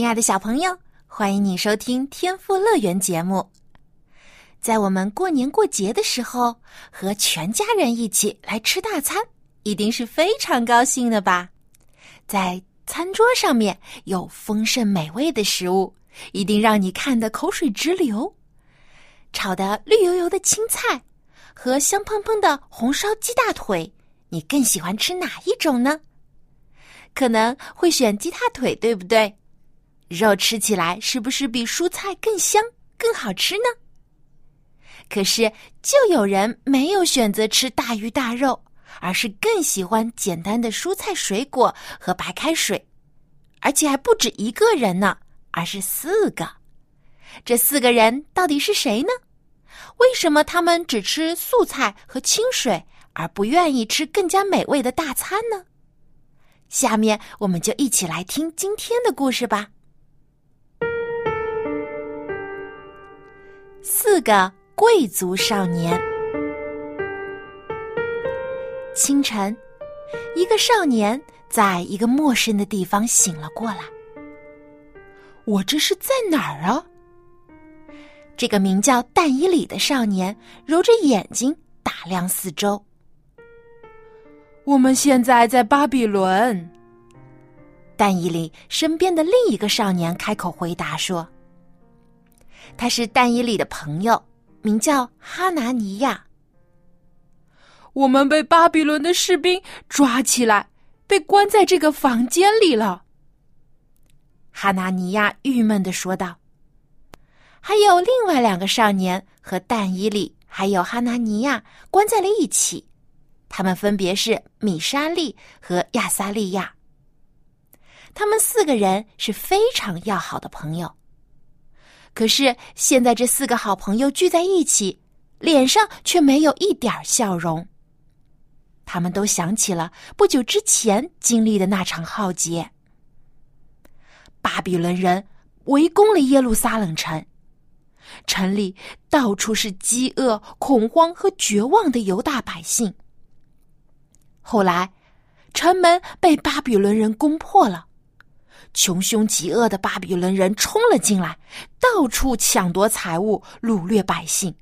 亲爱的小朋友，欢迎你收听《天赋乐园》节目。在我们过年过节的时候，和全家人一起来吃大餐，一定是非常高兴的吧？在餐桌上面有丰盛美味的食物，一定让你看得口水直流。炒的绿油油的青菜和香喷喷的红烧鸡大腿，你更喜欢吃哪一种呢？可能会选鸡大腿，对不对？肉吃起来是不是比蔬菜更香、更好吃呢？可是，就有人没有选择吃大鱼大肉，而是更喜欢简单的蔬菜、水果和白开水，而且还不止一个人呢，而是四个。这四个人到底是谁呢？为什么他们只吃素菜和清水，而不愿意吃更加美味的大餐呢？下面我们就一起来听今天的故事吧。四个贵族少年。清晨，一个少年在一个陌生的地方醒了过来。我这是在哪儿啊？这个名叫但伊里的少年揉着眼睛打量四周。我们现在在巴比伦。但伊里身边的另一个少年开口回答说。他是但以里的朋友，名叫哈拿尼亚。我们被巴比伦的士兵抓起来，被关在这个房间里了。哈拿尼亚郁闷的说道。还有另外两个少年和但以里还有哈拿尼亚关在了一起，他们分别是米沙利和亚撒利亚。他们四个人是非常要好的朋友。可是现在，这四个好朋友聚在一起，脸上却没有一点笑容。他们都想起了不久之前经历的那场浩劫。巴比伦人围攻了耶路撒冷城，城里到处是饥饿、恐慌和绝望的犹大百姓。后来，城门被巴比伦人攻破了。穷凶极恶的巴比伦人冲了进来，到处抢夺财物，掳掠百姓，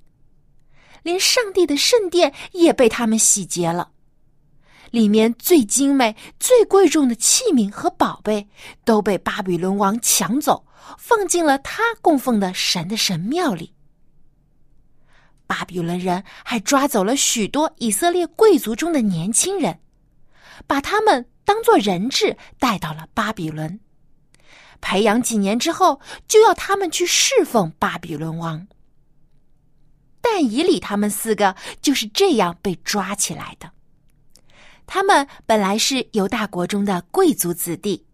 连上帝的圣殿也被他们洗劫了。里面最精美、最贵重的器皿和宝贝都被巴比伦王抢走，放进了他供奉的神的神庙里。巴比伦人还抓走了许多以色列贵族中的年轻人，把他们当做人质带到了巴比伦。培养几年之后，就要他们去侍奉巴比伦王。但以里他们四个就是这样被抓起来的。他们本来是犹大国中的贵族子弟，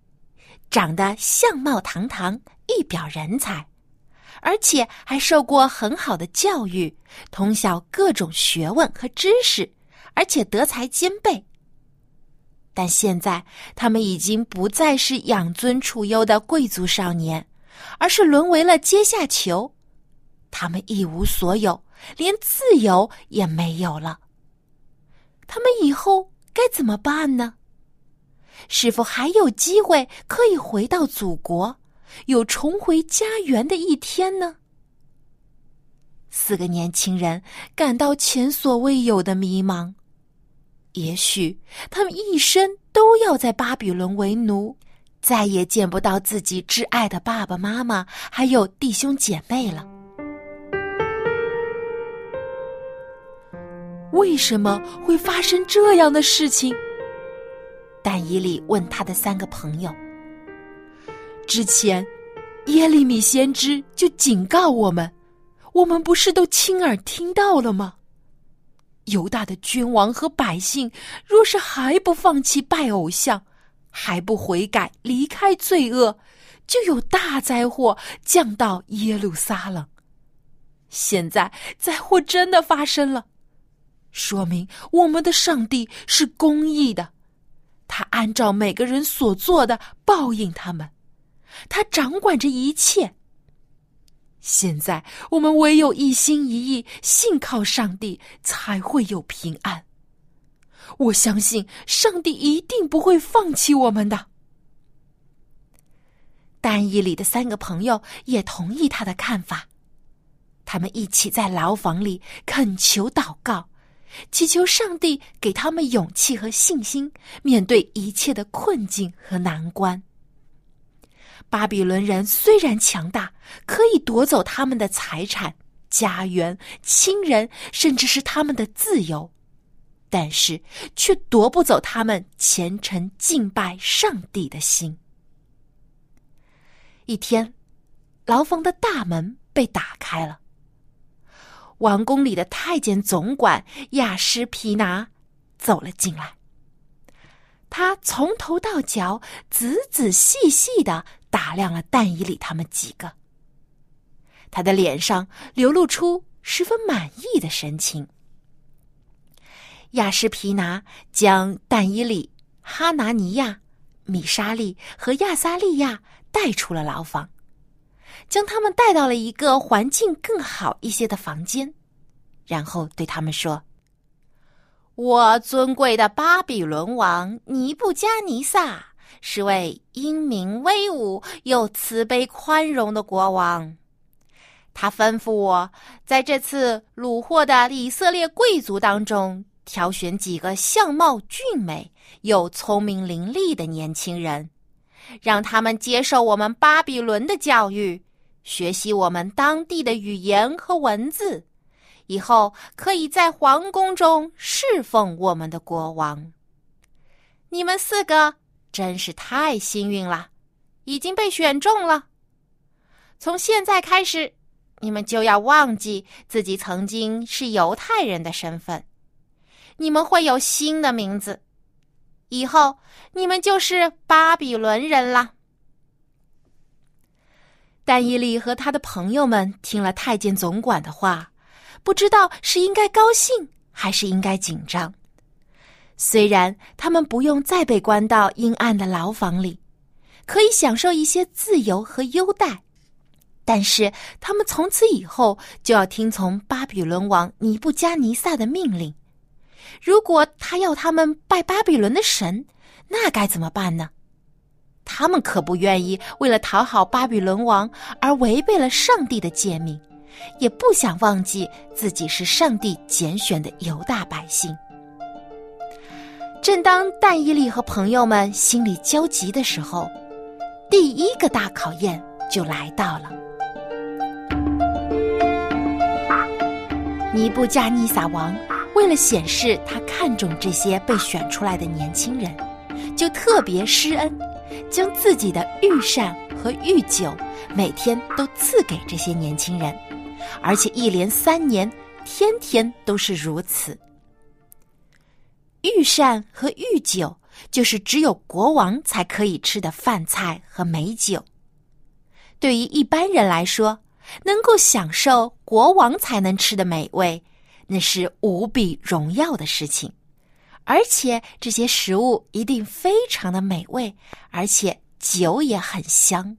长得相貌堂堂，一表人才，而且还受过很好的教育，通晓各种学问和知识，而且德才兼备。但现在，他们已经不再是养尊处优的贵族少年，而是沦为了阶下囚。他们一无所有，连自由也没有了。他们以后该怎么办呢？是否还有机会可以回到祖国，有重回家园的一天呢？四个年轻人感到前所未有的迷茫。也许他们一生都要在巴比伦为奴，再也见不到自己挚爱的爸爸妈妈，还有弟兄姐妹了。为什么会发生这样的事情？但以里问他的三个朋友。之前，耶利米先知就警告我们，我们不是都亲耳听到了吗？犹大的君王和百姓，若是还不放弃拜偶像，还不悔改，离开罪恶，就有大灾祸降到耶路撒冷。现在灾祸真的发生了，说明我们的上帝是公义的，他按照每个人所做的报应他们，他掌管着一切。现在我们唯有一心一意信靠上帝，才会有平安。我相信上帝一定不会放弃我们的。但以里的三个朋友也同意他的看法，他们一起在牢房里恳求祷告，祈求上帝给他们勇气和信心，面对一切的困境和难关。巴比伦人虽然强大，可以夺走他们的财产、家园、亲人，甚至是他们的自由。但是，却夺不走他们虔诚敬拜上帝的心。一天，牢房的大门被打开了，王宫里的太监总管亚施皮拿走了进来。他从头到脚仔仔细细的打量了但以里他们几个，他的脸上流露出十分满意的神情。亚什皮拿将但伊里、哈拿尼亚、米沙利和亚撒利亚带出了牢房，将他们带到了一个环境更好一些的房间，然后对他们说：“我尊贵的巴比伦王尼布加尼撒是位英明威武又慈悲宽容的国王，他吩咐我在这次虏获的以色列贵族当中。”挑选几个相貌俊美又聪明伶俐的年轻人，让他们接受我们巴比伦的教育，学习我们当地的语言和文字，以后可以在皇宫中侍奉我们的国王。你们四个真是太幸运了，已经被选中了。从现在开始，你们就要忘记自己曾经是犹太人的身份。你们会有新的名字，以后你们就是巴比伦人了。但伊利和他的朋友们听了太监总管的话，不知道是应该高兴还是应该紧张。虽然他们不用再被关到阴暗的牢房里，可以享受一些自由和优待，但是他们从此以后就要听从巴比伦王尼布加尼撒的命令。如果他要他们拜巴比伦的神，那该怎么办呢？他们可不愿意为了讨好巴比伦王而违背了上帝的诫命，也不想忘记自己是上帝拣选的犹大百姓。正当但伊利和朋友们心里焦急的时候，第一个大考验就来到了。尼布加尼撒王。为了显示他看重这些被选出来的年轻人，就特别施恩，将自己的御膳和御酒每天都赐给这些年轻人，而且一连三年，天天都是如此。御膳和御酒就是只有国王才可以吃的饭菜和美酒，对于一般人来说，能够享受国王才能吃的美味。那是无比荣耀的事情，而且这些食物一定非常的美味，而且酒也很香。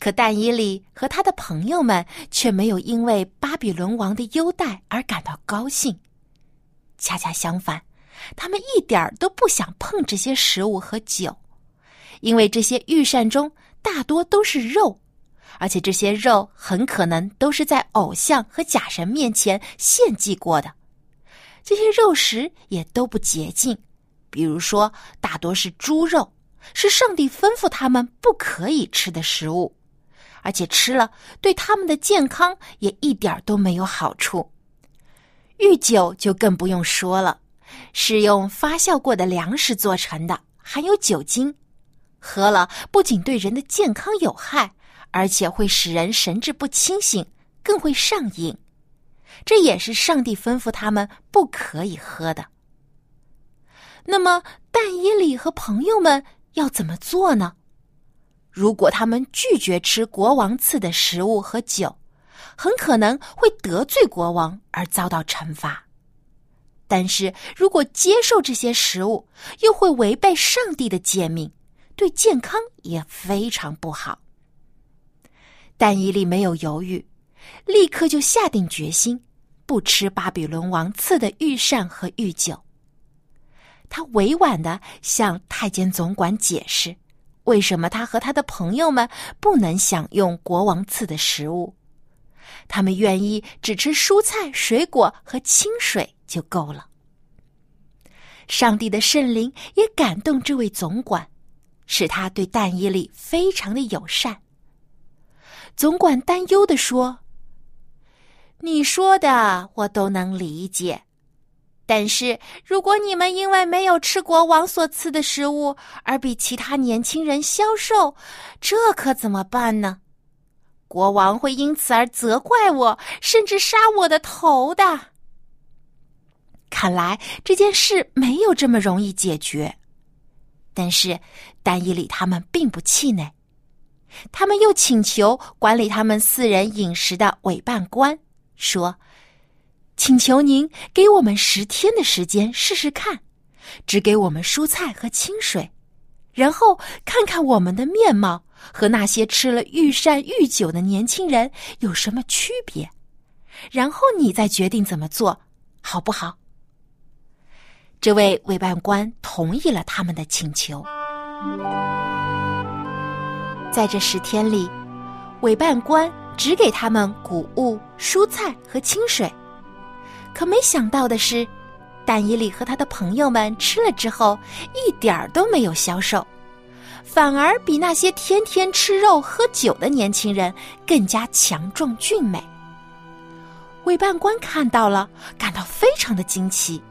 可但伊里和他的朋友们却没有因为巴比伦王的优待而感到高兴，恰恰相反，他们一点儿都不想碰这些食物和酒，因为这些御膳中大多都是肉。而且这些肉很可能都是在偶像和假神面前献祭过的，这些肉食也都不洁净，比如说大多是猪肉，是上帝吩咐他们不可以吃的食物，而且吃了对他们的健康也一点都没有好处。御酒就更不用说了，是用发酵过的粮食做成的，含有酒精，喝了不仅对人的健康有害。而且会使人神志不清醒，更会上瘾，这也是上帝吩咐他们不可以喝的。那么，但伊里和朋友们要怎么做呢？如果他们拒绝吃国王赐的食物和酒，很可能会得罪国王而遭到惩罚。但是如果接受这些食物，又会违背上帝的诫命，对健康也非常不好。但伊利没有犹豫，立刻就下定决心不吃巴比伦王赐的御膳和御酒。他委婉的向太监总管解释，为什么他和他的朋友们不能享用国王赐的食物。他们愿意只吃蔬菜、水果和清水就够了。上帝的圣灵也感动这位总管，使他对但以利非常的友善。总管担忧的说：“你说的我都能理解，但是如果你们因为没有吃国王所赐的食物而比其他年轻人消瘦，这可怎么办呢？”国王会因此而责怪我，甚至杀我的头的。看来这件事没有这么容易解决，但是丹伊里他们并不气馁，他们又请求管理他们四人饮食的委办官说：“请求您给我们十天的时间试试看，只给我们蔬菜和清水，然后看看我们的面貌。”和那些吃了御膳御酒的年轻人有什么区别？然后你再决定怎么做，好不好？这位委办官同意了他们的请求。在这十天里，委办官只给他们谷物、蔬菜和清水。可没想到的是，但以理和他的朋友们吃了之后，一点儿都没有消瘦。反而比那些天天吃肉喝酒的年轻人更加强壮俊美。委办官看到了，感到非常的惊奇，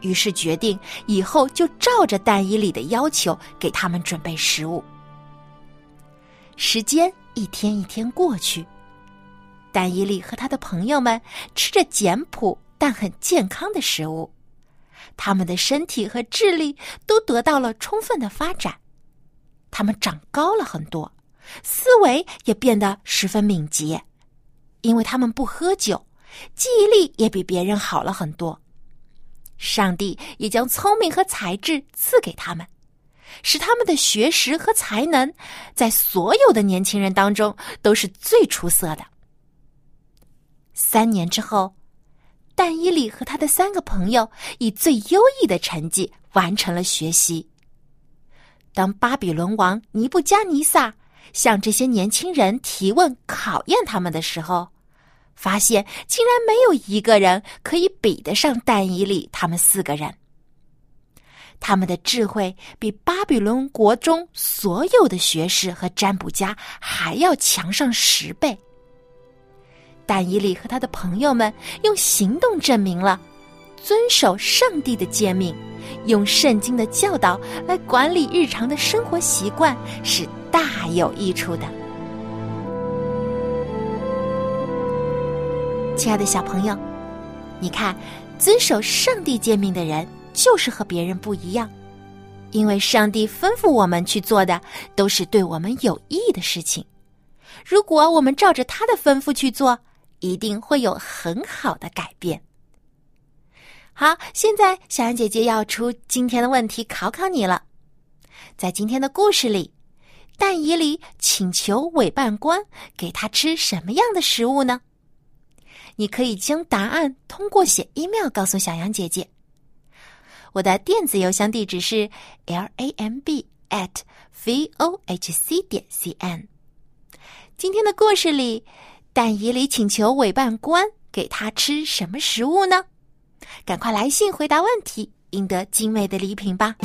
于是决定以后就照着但以里的要求给他们准备食物。时间一天一天过去，但以里和他的朋友们吃着简朴但很健康的食物，他们的身体和智力都得到了充分的发展。他们长高了很多，思维也变得十分敏捷，因为他们不喝酒，记忆力也比别人好了很多。上帝也将聪明和才智赐给他们，使他们的学识和才能在所有的年轻人当中都是最出色的。三年之后，但伊里和他的三个朋友以最优异的成绩完成了学习。当巴比伦王尼布加尼撒向这些年轻人提问、考验他们的时候，发现竟然没有一个人可以比得上但以里他们四个人。他们的智慧比巴比伦国中所有的学士和占卜家还要强上十倍。但以里和他的朋友们用行动证明了，遵守上帝的诫命。用圣经的教导来管理日常的生活习惯是大有益处的。亲爱的小朋友，你看，遵守上帝诫命的人就是和别人不一样，因为上帝吩咐我们去做的都是对我们有益的事情。如果我们照着他的吩咐去做，一定会有很好的改变。好，现在小安姐姐要出今天的问题考考你了。在今天的故事里，但以里请求委办官给他吃什么样的食物呢？你可以将答案通过写 email 告诉小羊姐姐。我的电子邮箱地址是 l a m b at v o h c 点 c n。今天的故事里，但以里请求委办官给他吃什么食物呢？赶快来信回答问题，赢得精美的礼品吧！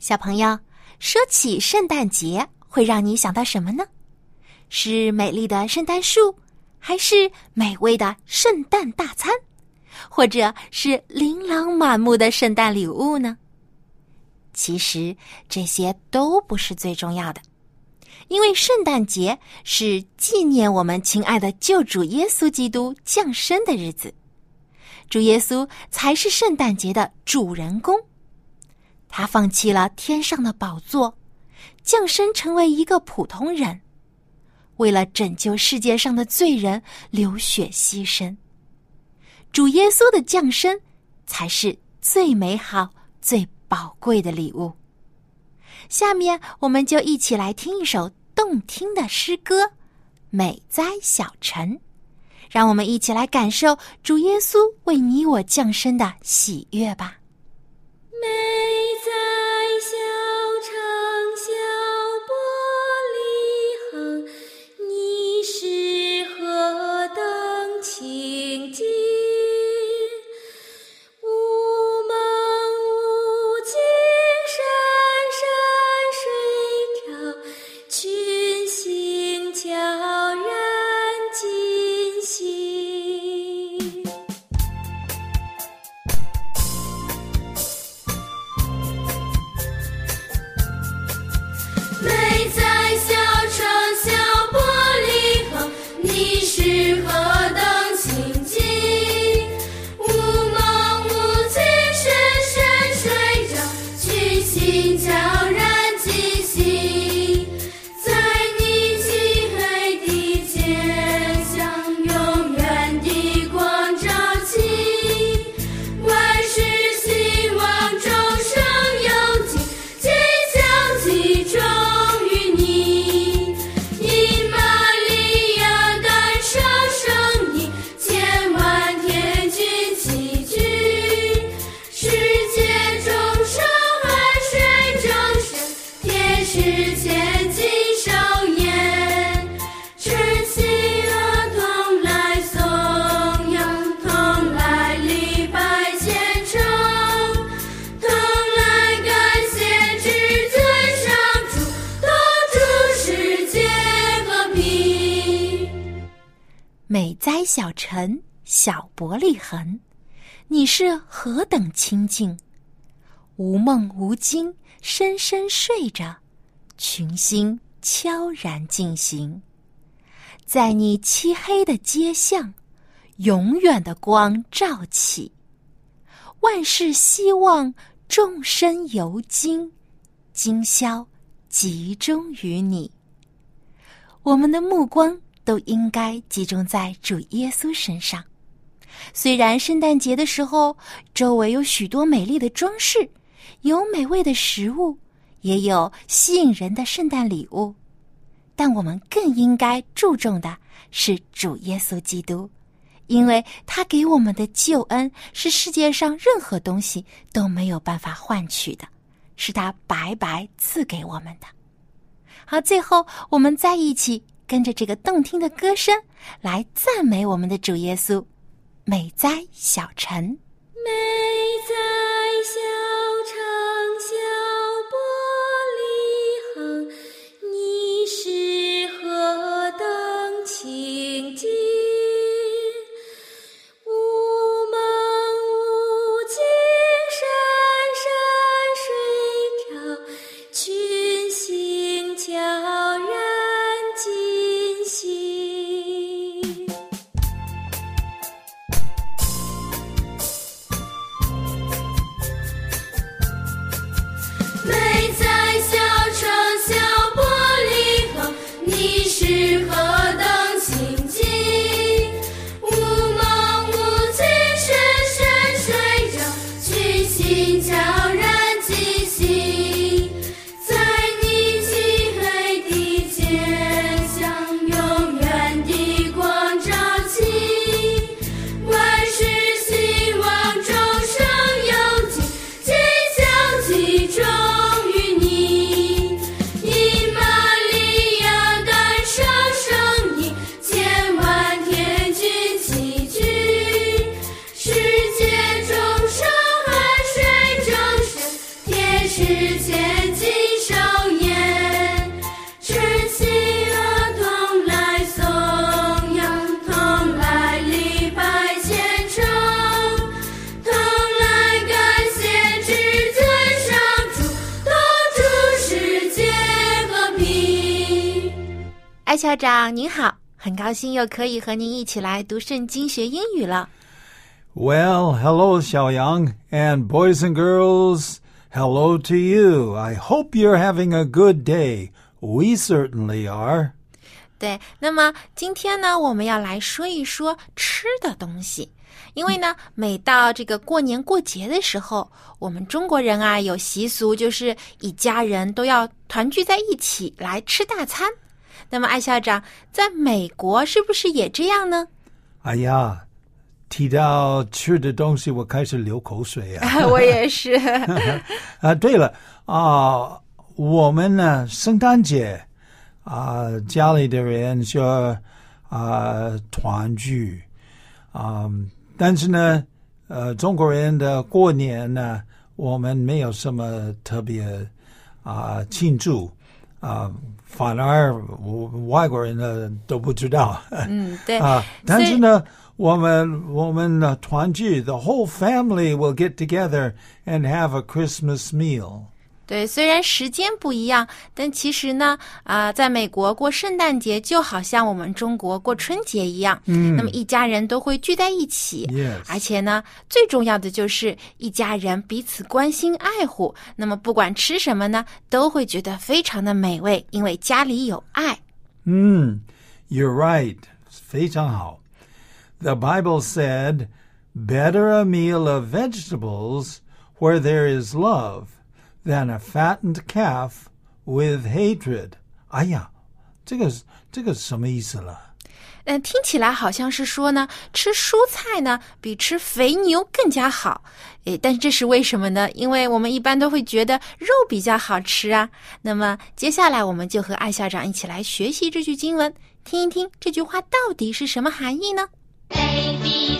小朋友，说起圣诞节，会让你想到什么呢？是美丽的圣诞树，还是美味的圣诞大餐，或者是琳琅满目的圣诞礼物呢？其实这些都不是最重要的。因为圣诞节是纪念我们亲爱的救主耶稣基督降生的日子，主耶稣才是圣诞节的主人公。他放弃了天上的宝座，降生成为一个普通人，为了拯救世界上的罪人流血牺牲。主耶稣的降生才是最美好、最宝贵的礼物。下面，我们就一起来听一首动听的诗歌《美哉小城》，让我们一起来感受主耶稣为你我降生的喜悦吧。美美哉小城，小伯利恒，你是何等清静！无梦无惊，深深睡着，群星悄然进行。在你漆黑的街巷，永远的光照起，万事希望，众生由今，今宵集中于你。我们的目光都应该集中在主耶稣身上。虽然圣诞节的时候，周围有许多美丽的装饰，有美味的食物，也有吸引人的圣诞礼物，但我们更应该注重的是主耶稣基督，因为他给我们的救恩是世界上任何东西都没有办法换取的，是他白白赐给我们的。好，最后我们再一起跟着这个动听的歌声来赞美我们的主耶稣。美哉小城，美哉小校长您好，很高兴又可以和您一起来读圣经学英语了。Well, hello, Xiaoyang, and boys and girls, hello to you. I hope you're having a good day. We certainly are. 对，那么今天呢，我们要来说一说吃的东西。因为呢，每到这个过年过节的时候，我们中国人啊有习俗，就是一家人都要团聚在一起来吃大餐。那么，艾校长，在美国是不是也这样呢？哎呀，提到吃的东西，我开始流口水啊！我也是。啊，对了啊，我们呢，圣诞节啊，家里的人说啊团聚啊。但是呢，呃，中国人的过年呢，我们没有什么特别啊庆祝啊，反而我外国人呢都不知道。嗯，对啊，但是呢，我们我们呢团聚，the whole family will get together and have a Christmas meal. 对，虽然时间不一样，但其实呢，啊、在美国过圣诞节就好像我们中国过春节一样，嗯，那么一家人都会聚在一起 Yes 而且呢，最重要的就是一家人彼此关心爱护，那么不管吃什么呢，都会觉得非常的美味，因为家里有爱。嗯，You're right，非常好。The Bible said, "Better a meal of vegetables where there is love than a fattened calf with hatred." 哎呀，这个这个什么意思了？嗯，听起来好像是说呢，吃蔬菜呢比吃肥牛更加好。诶，但是这是为什么呢？因为我们一般都会觉得肉比较好吃啊。那么接下来我们就和艾校长一起来学习这句经文，听一听这句话到底是什么含义呢？A B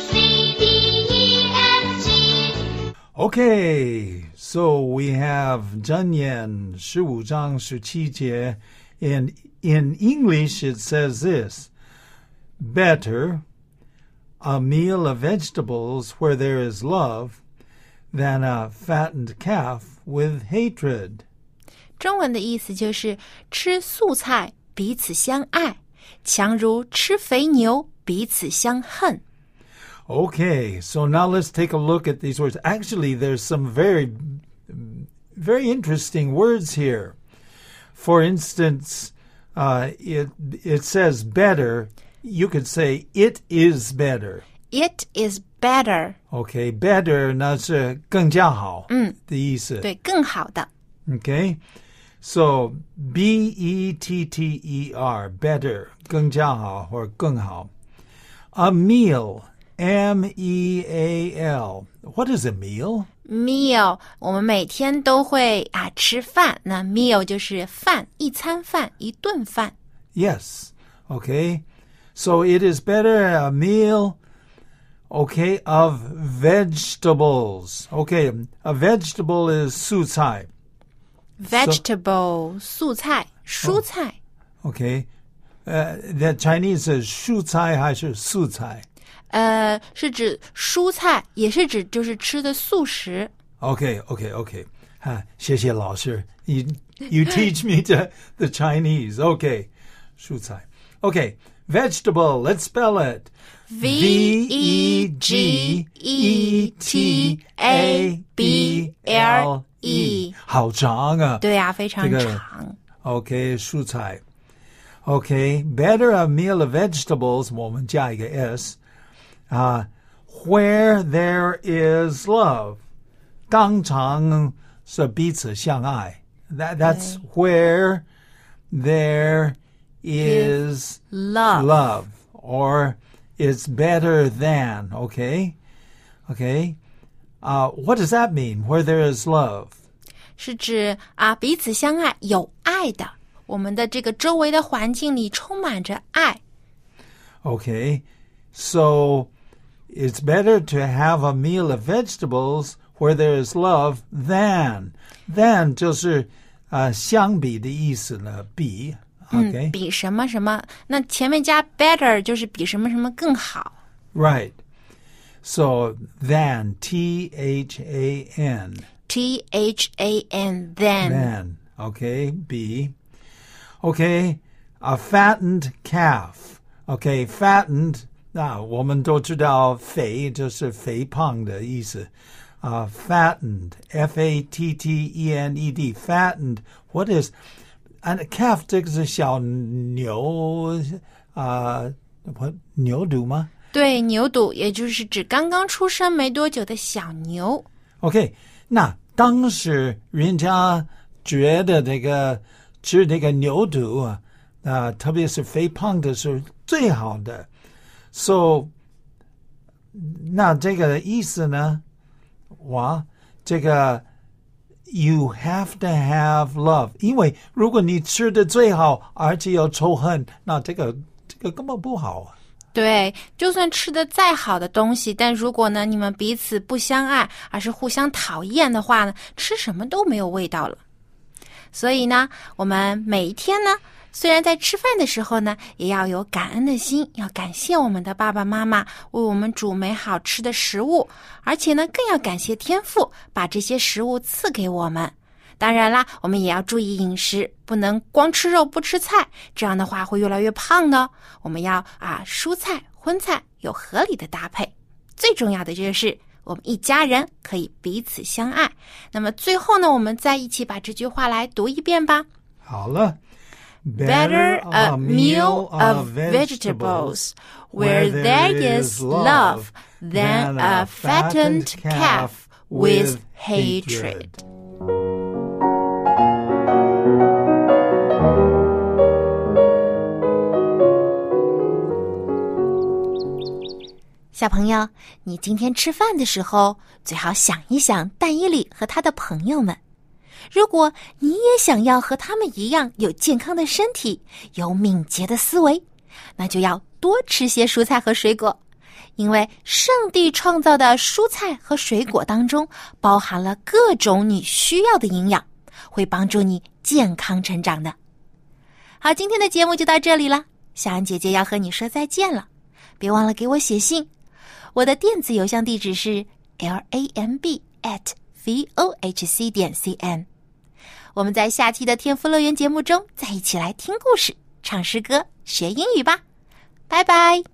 Okay, so we have 箴言十五章十七节 and in English it says this Better a meal of vegetables where there is love than a fattened calf with hatred. 中文的意思就是吃素菜彼此相爱，强如吃肥牛彼此相恨。 Okay, so now let's take a look at these words. Actually, there's some very, very interesting words here. For instance, uh, it it says better. You could say it is better. It is better， Okay, better 那是更加好的意思。对，更好的。 Okay, so B E T T E R better 更加好或更好。A meal M E A L. What is a meal? meal，我们每天都会啊吃饭，那 meal 就是饭，一餐饭，一顿饭。 Yes. Okay. So it is better a meal, okay, of vegetables. Okay, a vegetable is 素菜. vegetable 素菜、蔬菜， Okay. Uh, the Chinese is 蔬菜还是素菜? 呃，是指蔬菜，也是指就是吃的素食。Okay, okay, okay. 哈，谢谢老师. You you teach me the the Chinese. Okay. 蔬菜. Okay. Vegetable. Let's spell it. V E G E T A B L E，好长啊。对呀、非常这个长。Okay, 蔬菜. Okay, better a meal of vegetables. 我们加一个 s. 啊、where there is love. 当场是彼此相爱. That that's where there is Love， love or it's better than. Okay, okay. Uh, what does that mean? Where there is love. 是指啊彼此相爱，有爱的。我们的这个周围的环境里充满着爱。 Okay, so it's better to have a meal of vegetables where there is love than than 就是呃相比的意思呢，比。Okay, 嗯，比什么什么，那前面加 better 就是比什么什么更好。 right. So than T H A N T H A N then than okay B. Okay, a fattened calf. Okay, fattened 那我们都知道肥就是肥胖的意思啊、fattened，f a t t e n e d，fattened，what is and calf 这个是小牛啊，我、牛犊吗？对，牛犊也就是指刚刚出生没多久的小牛。OK，那当时人家觉得这个吃这个牛肚啊，啊、特别是肥胖的是最好的。So，那这个意思呢？哇，这个 you have to have love，因为如果你吃的最好，而且有仇恨，那这个这个根本不好啊。对，就算吃的再好的东西，但如果呢你们彼此不相爱，而是互相讨厌的话呢，吃什么都没有味道了。所以呢，我们每一天呢，虽然在吃饭的时候呢，也要有感恩的心，要感谢我们的爸爸妈妈为我们煮美好吃的食物，而且呢，更要感谢天父把这些食物赐给我们。当然啦，我们也要注意饮食，不能光吃肉不吃菜，这样的话会越来越胖的。我们要啊，蔬菜、荤菜有合理的搭配。最重要的就是我们一家人可以彼此相爱。那么最后呢，我们再一起把这句话来读一遍吧。好了 Better a meal of vegetables where there is love than a fattened calf with hatred. 小朋友，你今天吃饭的时候，最好想一想蛋伊里和他的朋友们。如果你也想要和他们一样有健康的身体，有敏捷的思维，那就要多吃些蔬菜和水果，因为上帝创造的蔬菜和水果当中包含了各种你需要的营养，会帮助你健康成长的。好，今天的节目就到这里了，小安姐姐要和你说再见了，别忘了给我写信。我的电子邮箱地址是 l a m b at v o h c 点 c n。我们在下期的天赋乐园节目中再一起来听故事、唱诗歌、学英语吧，拜拜。